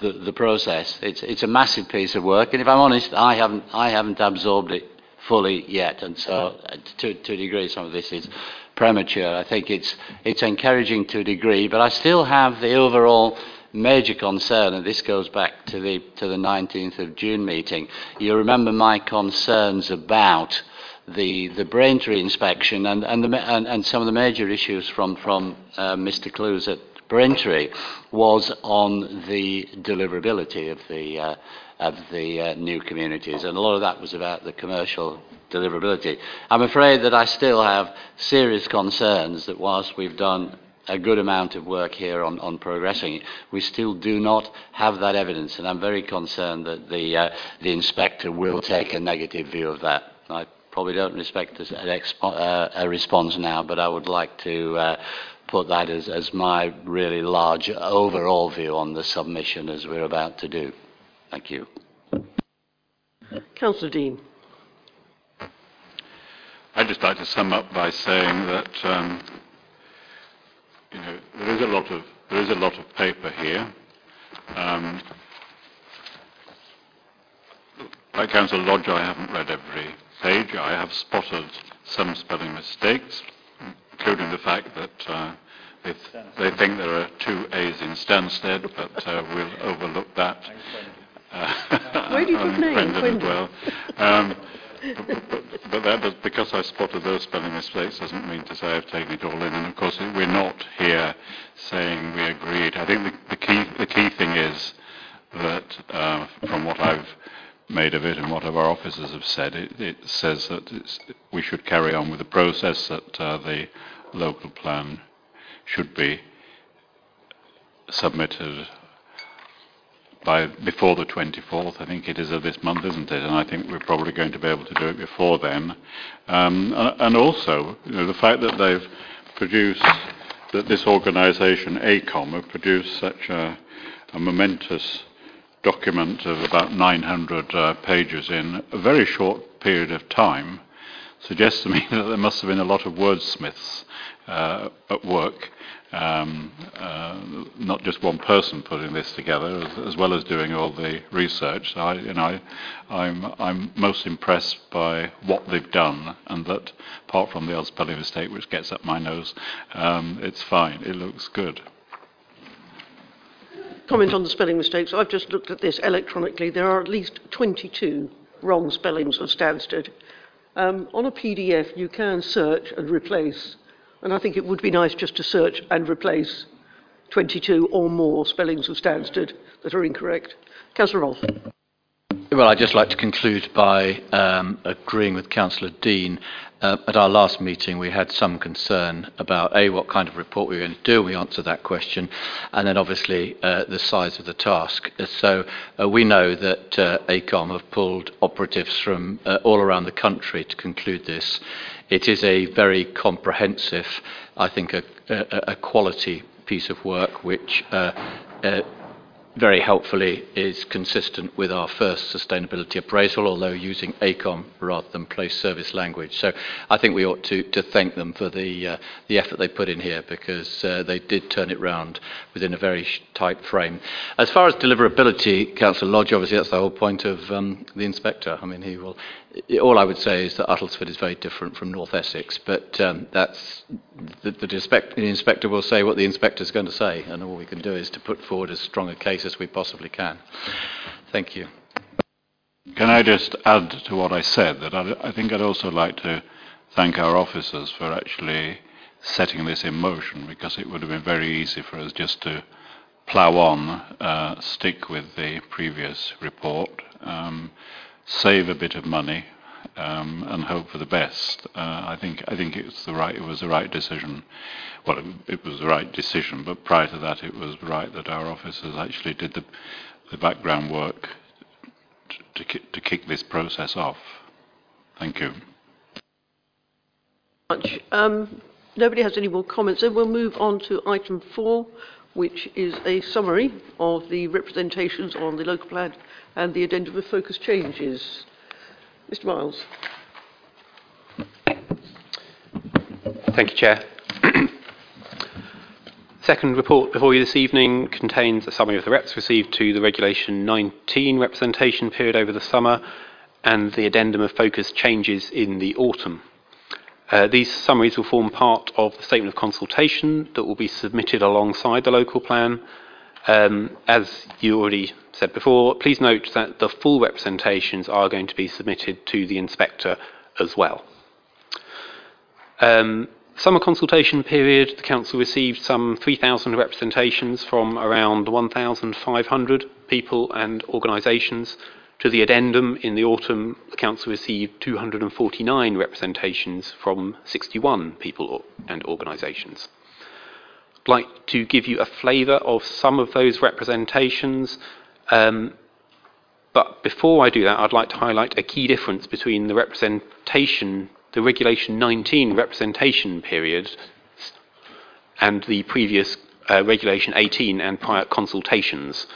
[SPEAKER 7] the, the process. It's, it's a massive piece of work, and if I'm honest, I haven't, I haven't absorbed it fully yet, and so uh, to, to a degree some of this is premature. I think it's, it's encouraging to a degree, but I still have the overall major concern, and this goes back to the, to the 19th of June meeting. You remember my concerns about the, the Braintree inspection and, and, the, and, and some of the major issues from, from uh, Mr. Clews at Braintree was on the deliverability of the, uh, of the uh, new communities. And a lot of that was about the commercial deliverability. I'm afraid that I still have serious concerns that whilst we've done a good amount of work here on, on progressing it, we still do not have that evidence. And I'm very concerned that the, uh, the inspector will take a negative view of that. I probably don't expect a, an expo- uh, a response now, but I would like to uh, put that as, as my really large overall view on the submission as we're about to do. Thank you.
[SPEAKER 2] Councillor Dean.
[SPEAKER 10] I'd just like to sum up by saying that um, you know there is a lot of there is a lot of paper here. Um, like Councillor Lodge, I haven't read every page. I have spotted some spelling mistakes, including the fact that uh, they, th- they think there are two A's in Stansted, but uh, we'll overlook that. Uh, *laughs*
[SPEAKER 2] Where do you put
[SPEAKER 10] and
[SPEAKER 2] name?
[SPEAKER 10] Brendan as
[SPEAKER 2] Brendan.
[SPEAKER 10] well. Um, *laughs* but, because I spotted those spelling mistakes doesn't mean to say I've taken it all in. And of course, we're not here saying we agreed. I think the, the key the key thing is that uh, from what I've made of it and what our officers have said, it, it says that we should carry on with the process that uh, the local plan should be submitted by before the 24th. I think it is of this month, isn't it? And I think we're probably going to be able to do it before then. Um, and also, you know, the fact that they've produced that this organisation, AECOM, have produced such a, a momentous document of about 900 uh, pages in a very short period of time suggests to me *laughs* that there must have been a lot of wordsmiths uh, at work um, uh, not just one person putting this together, as, as, well as doing all the research. So I, you know, I'm, I'm most impressed by what they've done, and that apart from the odd spelling mistake which gets up my nose, um, it's fine. It looks good.
[SPEAKER 2] Comment on the spelling mistakes. I've just looked at this electronically. There are at least 22 wrong spellings of Stansted. Um, on a PDF, you can search and replace and I think it would be nice just to search and replace 22 or more spellings of Stansted that are incorrect. Councillor Rolfe.
[SPEAKER 6] Well, I'd just like to conclude by um, agreeing with Councillor Dean. Uh, at our last meeting, we had some concern about A, what kind of report we were going to do. We answered that question. And then, obviously, uh, the size of the task. So, uh, we know that uh, AECOM have pulled operatives from uh, all around the country to conclude this. It is a very comprehensive, I think, a, a, a quality piece of work which uh, very helpfully is consistent with our first sustainability appraisal, although using AECOM rather than place service language. So I think we ought to, thank them for the, uh, the effort they put in here because uh, they did turn it round within a very tight frame. As far as deliverability, Councillor Lodge, obviously that's the whole point of um, the inspector. I mean, he will all I would say is that Uttlesford is very different from North Essex, but um, that's the, the, the, inspector will say what the inspector is going to say, and all we can do is to put forward as strong a case as we possibly can. Thank you.
[SPEAKER 10] Can I just add to what I said that I, I think I'd also like to thank our officers for actually setting this in motion because it would have been very easy for us just to plough on, uh, stick with the previous report. Um, save a bit of money um, and hope for the best. Uh, I think I think it's the right. It was the right decision. Well, it, it, was the right decision, but prior to that, it was right that our officers actually did the the background work to, to, kick this process off. Thank you.
[SPEAKER 2] Much. Um, nobody has any more comments, so we'll move on to item four, which is a summary of the representations on the local plan and the addendum of focus changes. Mr Miles.
[SPEAKER 8] Thank you, Chair. *clears throat* Second report before you this evening contains a summary of the reps received to the Regulation 19 representation period over the summer and the addendum of focus changes in the autumn. Uh, these summaries will form part of the statement of consultation that will be submitted alongside the local plan. Um, as you already said before, please note that the full representations are going to be submitted to the inspector as well. Um, summer consultation period, the council received some 3,000 representations from around 1,500 people and organisations. To the addendum in the autumn, the council received 249 representations from 61 people and organisations. I'd like to give you a flavour of some of those representations um, but before I do that, I'd like to highlight a key difference between the representation, the Regulation 19 representation period and the previous uh, Regulation 18 and prior consultations.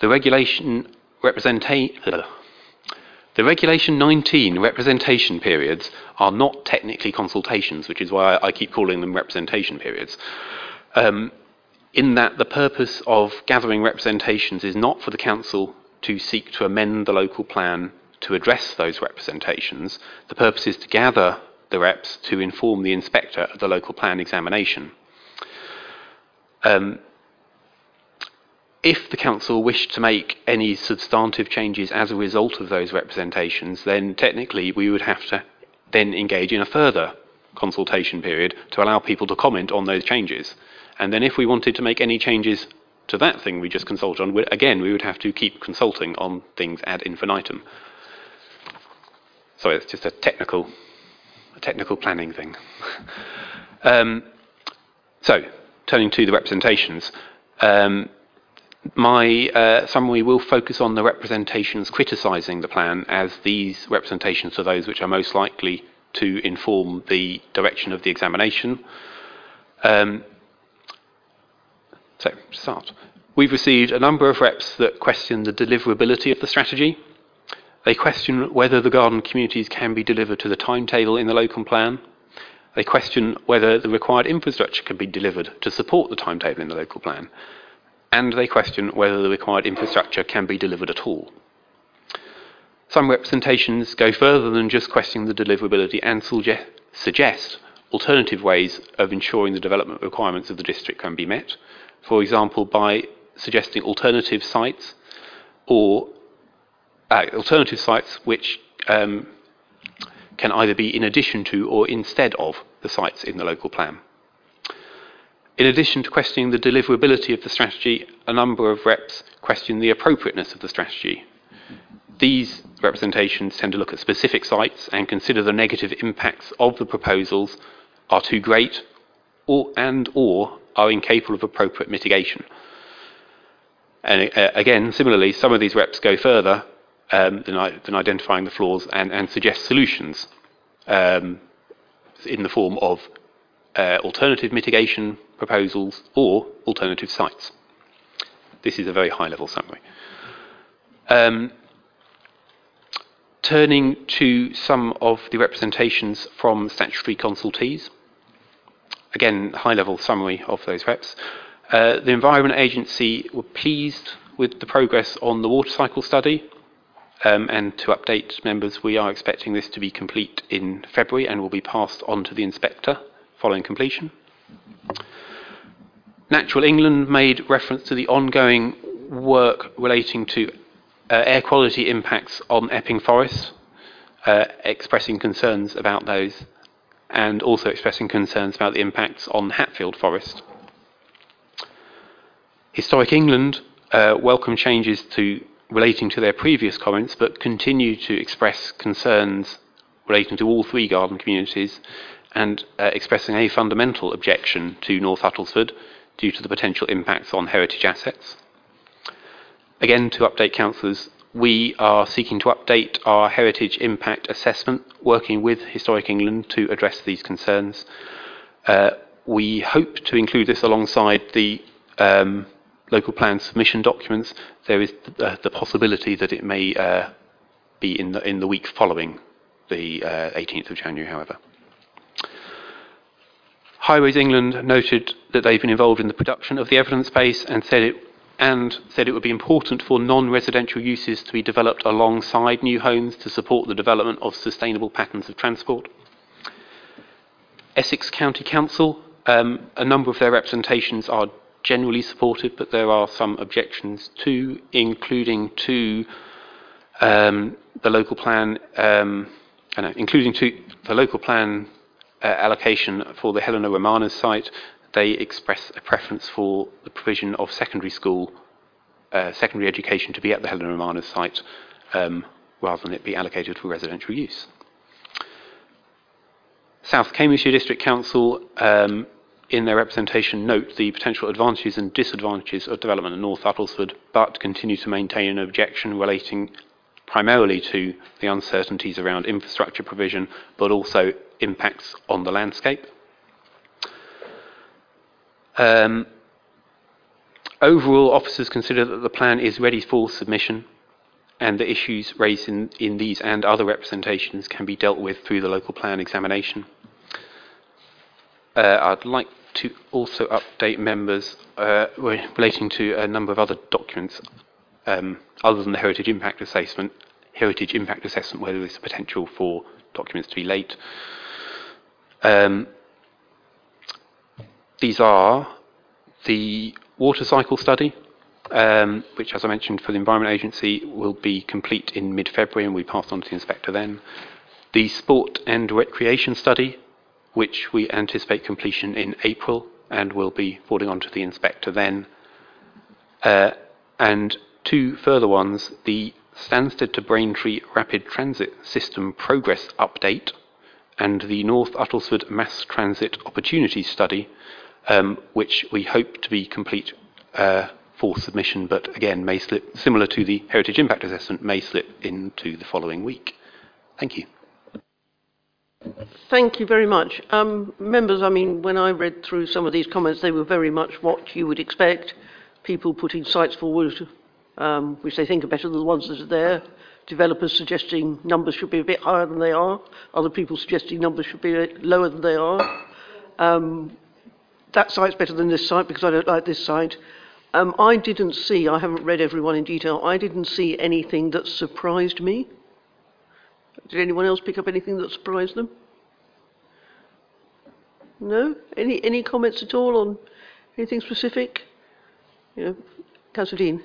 [SPEAKER 8] The Regulation representa- the Regulation 19 representation periods are not technically consultations, which is why I keep calling them representation periods. Um, in that the purpose of gathering representations is not for the council to seek to amend the local plan to address those representations. The purpose is to gather the reps to inform the inspector of the local plan examination. Um, if the council wished to make any substantive changes as a result of those representations, then technically we would have to then engage in a further consultation period to allow people to comment on those changes. And then if we wanted to make any changes to that thing we just consulted on, again, we would have to keep consulting on things ad infinitum. Sorry, it's just a technical, a technical planning thing. *laughs* um, so, turning to the representations. Um, my uh, summary will focus on the representations criticising the plan, as these representations are those which are most likely to inform the direction of the examination. Um, so, start. We've received a number of reps that question the deliverability of the strategy. They question whether the garden communities can be delivered to the timetable in the local plan. They question whether the required infrastructure can be delivered to support the timetable in the local plan and they question whether the required infrastructure can be delivered at all. Some representations go further than just questioning the deliverability and suge- suggest alternative ways of ensuring the development requirements of the district can be met. For example, by suggesting alternative sites or uh, alternative sites which um, can either be in addition to or instead of the sites in the local plan. In addition to questioning the deliverability of the strategy, a number of reps question the appropriateness of the strategy. These representations tend to look at specific sites and consider the negative impacts of the proposals are too great or, and or are incapable of appropriate mitigation. And uh, again, similarly, some of these reps go further um, than, than, identifying the flaws and, and suggest solutions um, in the form of uh, alternative mitigation proposals or alternative sites. This is a very high level summary. Um, turning to some of the representations from statutory consultees. Again, high level summary of those reps. Uh, the Environment Agency were pleased with the progress on the water cycle study. Um, and to update members, we are expecting this to be complete in February and will be passed on to the inspector following completion. Natural England made reference to the ongoing work relating to uh, air quality impacts on Epping Forest, uh, expressing concerns about those, and also expressing concerns about the impacts on Hatfield Forest. Historic England uh, welcome changes to relating to their previous comments, but continue to express concerns relating to all three garden communities and uh, expressing a fundamental objection to North Uttlesford due to the potential impacts on heritage assets. Again, to update councillors, we are seeking to update our heritage impact assessment, working with Historic England to address these concerns. Uh, we hope to include this alongside the um, local plan submission documents. There is the, the possibility that it may uh, be in the, in the week following the uh, 18th of January, however. Highways England noted that they've been involved in the production of the evidence base and said it and said it would be important for non-residential uses to be developed alongside new homes to support the development of sustainable patterns of transport. Essex County Council, um, a number of their representations are generally supportive, but there are some objections too, including to um, the local plan, um, know, including to the local plan uh, allocation for the Helena Romanes site, they express a preference for the provision of secondary school, uh, secondary education to be at the Helena Romanes site um, rather than it be allocated for residential use. South Cambridgeshire District Council, um, in their representation, note the potential advantages and disadvantages of development in North Uttlesford, but continue to maintain an objection relating primarily to the uncertainties around infrastructure provision, but also impacts on the landscape. Um, overall, officers consider that the plan is ready for submission and the issues raised in, in these and other representations can be dealt with through the local plan examination. Uh, I'd like to also update members uh, relating to a number of other documents um, other than the heritage impact assessment, heritage impact assessment, whether there's a potential for documents to be late. Um, these are the water cycle study, um, which, as I mentioned, for the Environment Agency will be complete in mid-February and we pass on to the inspector then. The sport and recreation study, which we anticipate completion in April and will be forwarding on to the inspector then. Uh, and two further ones, the Stansted to Braintree Rapid Transit System Progress Update and the North Uttlesford Mass Transit Opportunity Study, um, which we hope to be complete uh, for submission, but again, may slip, similar to the Heritage Impact Assessment, may slip into the following week. Thank you.
[SPEAKER 2] Thank you very much. Um, members, I mean, when I read through some of these comments, they were very much what you would expect. People putting sites forward um, which they think are better than the ones that are there. Developers suggesting numbers should be a bit higher than they are. Other people suggesting numbers should be lower than they are. That site's better than this site because I don't like this site. Um, I didn't see, I haven't read everyone in detail, I didn't see anything that surprised me. Did anyone else pick up anything that surprised them? No? Any, any comments at all on anything specific? You Councillor Dean.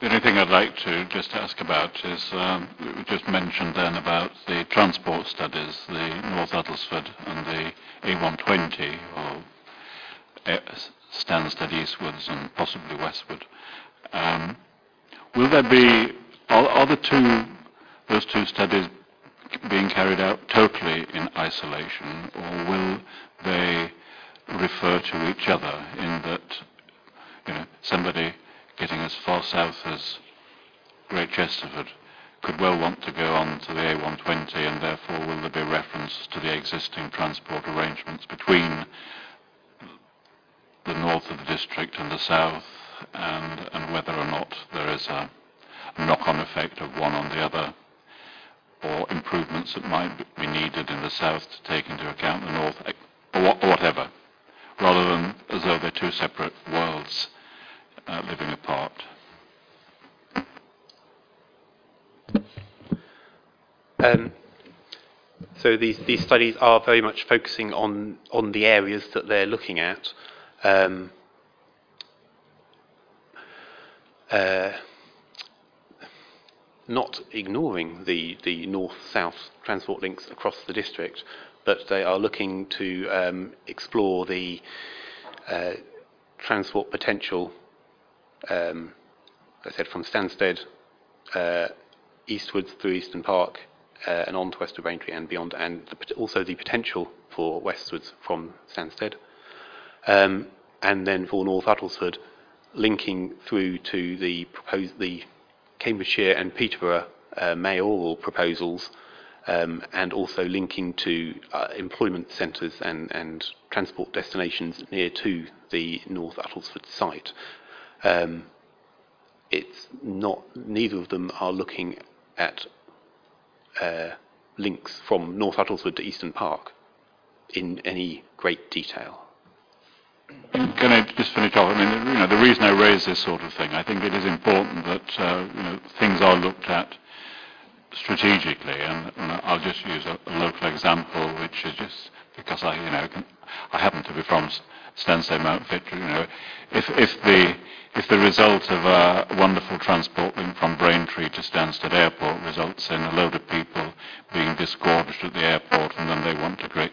[SPEAKER 10] The only thing I'd like to just ask about is um, we just mentioned then about the transport studies, the North Uttlesford and the A120, or Stansted eastwards and possibly westward. Um, will there be, are, are the two, those two studies being carried out totally in isolation, or will they refer to each other in that, you know, somebody getting as far south as Great Chesterford could well want to go on to the A120 and therefore will there be reference to the existing transport arrangements between the north of the district and the south and, and whether or not there is a knock-on effect of one on the other or improvements that might be needed in the south to take into account the north or whatever rather than as though they're two separate worlds uh, living apart.
[SPEAKER 8] Um, so these, these studies are very much focusing on, on the areas that they're looking at. Um, uh, not ignoring the, the north-south transport links across the district, but they are looking to um, explore the uh, transport potential um, I said, from Stansted uh, eastwards through Easton Park uh, and on to West of Braintree and beyond, and the, also the potential for westwards from Stansted. Um, and then for North Uttlesford, linking through to the, proposed, the Cambridgeshire and Peterborough uh, mayoral proposals, um, and also linking to uh, employment centres and, and transport destinations near to the North Uttlesford site um, it's not, neither of them are looking at uh, links from North Uttlesford to Easton Park in any great detail.
[SPEAKER 10] Can I just finish off? I mean, you know, the reason I raise this sort of thing, I think it is important that uh, you know, things are looked at strategically, and, and I'll just use a, a, local example, which is just because I, you know, can, I happen to be from Stansted Mountfitchet. You know, if if the if the result of a wonderful transport link from Braintree to Stansted Airport results in a load of people being disgorged at the airport and then they want to great,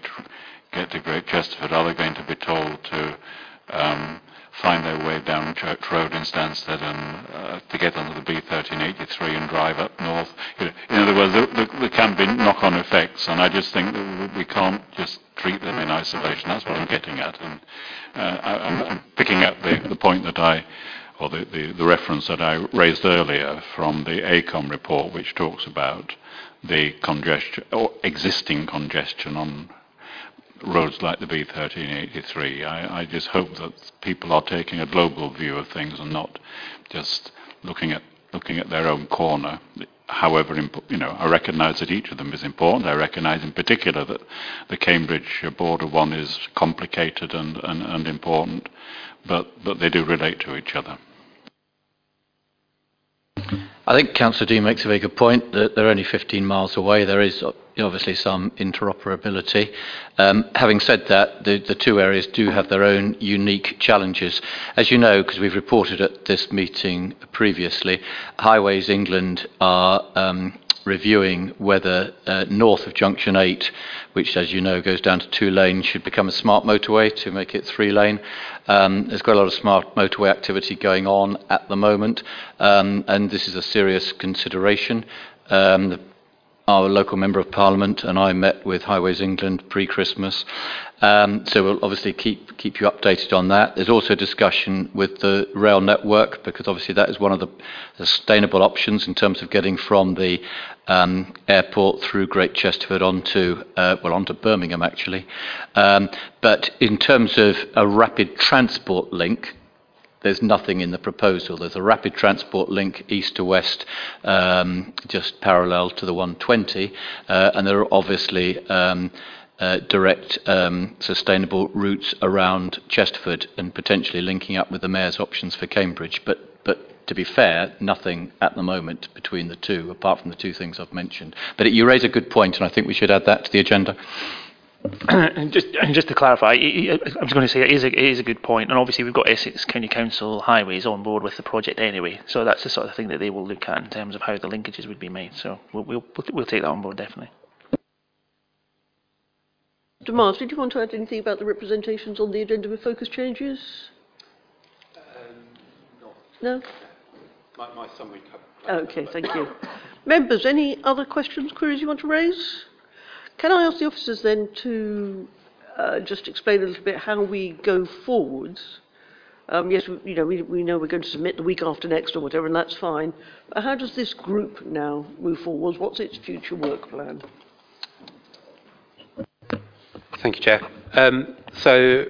[SPEAKER 10] get to Great Chesterford, are they going to be told to um, find their way down Church Road in Stansted and uh, to get onto the B1383 and drive up north? You know, in other words, there, there, there can be knock-on effects, and I just think that we can't just treat them in isolation. That's what I'm getting at. And uh, I, am picking up the, the point that I, or the, the, the reference that I raised earlier from the AECOM report, which talks about the congestion, or existing congestion on roads like the B1383. I, I just hope that people are taking a global view of things and not just looking at looking at their own corner however, you know, I recognise that each of them is important. I recognise in particular that the Cambridge border one is complicated and, and, and important, but, but they do relate to each other.
[SPEAKER 6] I think Councillor Dean makes a very good point that they're only 15 miles away. There is obviously some interoperability. Um, having said that, the, the two areas do have their own unique challenges. As you know, because we've reported at this meeting previously, Highways England are um, reviewing whether uh, north of Junction 8, which, as you know, goes down to two lanes, should become a smart motorway to make it three lane. Um, there's quite a lot of smart motorway activity going on at the moment, um, and this is a serious consideration. Um, the our local member of parliament and I met with Highways England pre-Christmas. Um, so we'll obviously keep keep you updated on that. There's also discussion with the rail network because obviously that is one of the sustainable options in terms of getting from the um, airport through Great Chesterford onto uh, well onto Birmingham actually. Um, but in terms of a rapid transport link, there's nothing in the proposal. There's a rapid transport link east to west, um, just parallel to the 120, uh, and there are obviously um, uh, direct um, sustainable routes around Chesterford and potentially linking up with the mayor's options for Cambridge. But, but to be fair, nothing at the moment between the two, apart from the two things I've mentioned. But you raise a good point, and I think we should add that to the agenda. *clears throat*
[SPEAKER 9] and just just to clarify, I was going to say it is, a, it is a good point, and obviously we've got Essex County Council Highways on board with the project anyway, so that's the sort of thing that they will look at in terms of how the linkages would be made. So we'll we'll, we'll take that on board definitely.
[SPEAKER 2] Mars, did you want to add anything about the representations on the agenda with focus changes?
[SPEAKER 8] Um,
[SPEAKER 2] no.
[SPEAKER 8] My, my summary.
[SPEAKER 2] Okay, thank you. Members, any other questions, queries you want to raise? Can I ask the officers then to uh, just explain a little bit how we go forwards? Um, yes, we, you know, we, we know we're going to submit the week after next or whatever, and that's fine. But how does this group now move forwards? What's its future work plan?
[SPEAKER 8] Thank you, Chair. Um, so,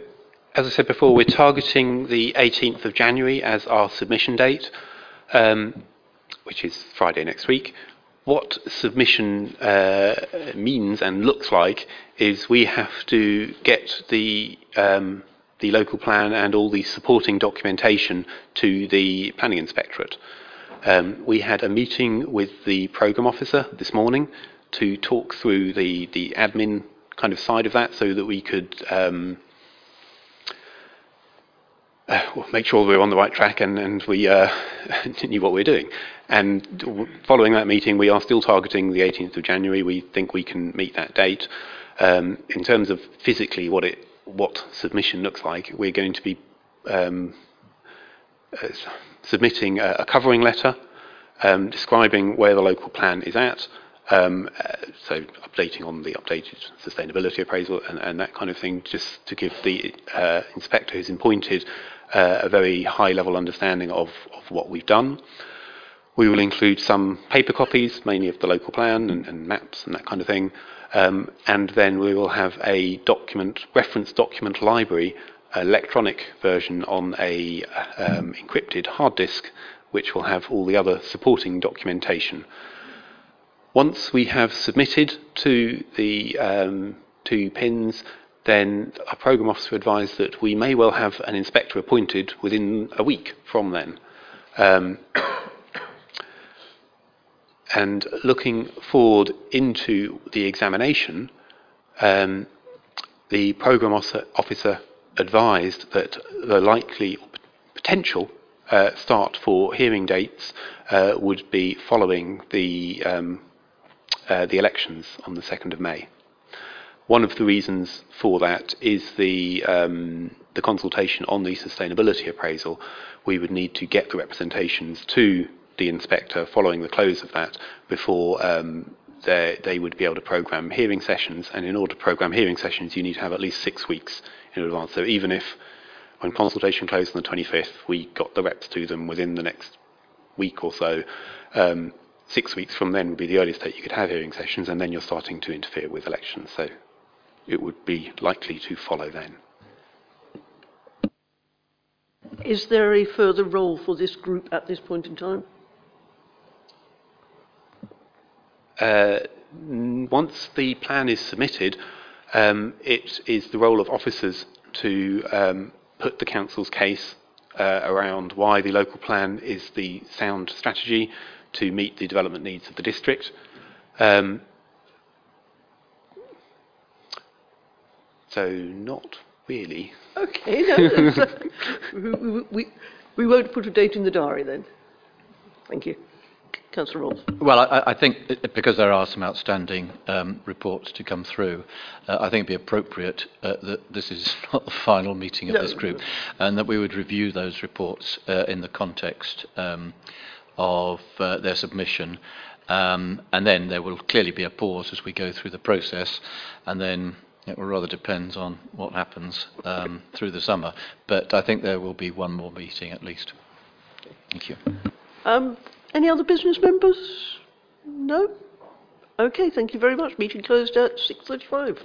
[SPEAKER 8] as I said before, we're targeting the 18th of January as our submission date, um, which is Friday next week what submission uh, means and looks like is we have to get the um, the local plan and all the supporting documentation to the planning inspectorate. Um, we had a meeting with the program officer this morning to talk through the the admin kind of side of that, so that we could. Um, uh, *sighs* make sure we're on the right track and, and we uh, *laughs* knew what we're doing. And following that meeting, we are still targeting the 18th of January. We think we can meet that date. Um, in terms of physically what it what submission looks like, we're going to be um, uh, submitting a, a, covering letter um, describing where the local plan is at. Um, uh, so updating on the updated sustainability appraisal and, and, that kind of thing, just to give the uh, inspector who's appointed uh, a very high level understanding of, of what we've done. We will include some paper copies, mainly of the local plan and, and maps and that kind of thing. Um, and then we will have a document, reference document library, electronic version on a um, encrypted hard disk, which will have all the other supporting documentation. Once we have submitted to the um, to PINS, then our programme officer advised that we may well have an inspector appointed within a week from then. Um, *coughs* and looking forward into the examination, um, the programme officer advised that the likely potential uh, start for hearing dates uh, would be following the um, uh, the elections on the 2nd of May. One of the reasons for that is the um, the consultation on the sustainability appraisal. We would need to get the representations to the inspector following the close of that before um, they would be able to program hearing sessions. And in order to program hearing sessions, you need to have at least six weeks in advance. So even if when consultation closed on the 25th, we got the reps to them within the next week or so, um, six weeks from then would be the earliest date you could have hearing sessions, and then you're starting to interfere with elections. So it would be likely to follow then.
[SPEAKER 2] Is there a further role for this group at this point in time?
[SPEAKER 8] Uh, once the plan is submitted, um, it is the role of officers to um, put the council's case uh, around why the local plan is the sound strategy to meet the development needs of the district. Um, So not really.
[SPEAKER 2] Okay, no, *laughs* uh, we, we, we, we won't put a date in the diary then. Thank you. Councillor Rolls.
[SPEAKER 6] Well, I, I think it- because there are some outstanding um, reports to come through, uh, I think it'd be appropriate uh, that this is *laughs* not the final meeting of
[SPEAKER 2] No,
[SPEAKER 6] this group, and that we would review those reports uh, in the context um, of uh, their submission. Um, and then there will clearly be a pause as we go through the process, and then it will rather depends on what happens um, through the summer. But I think there will be one more meeting at least. Thank you.
[SPEAKER 2] Um, any other business members? No? Okay, thank you very much. Meeting closed at 6.35.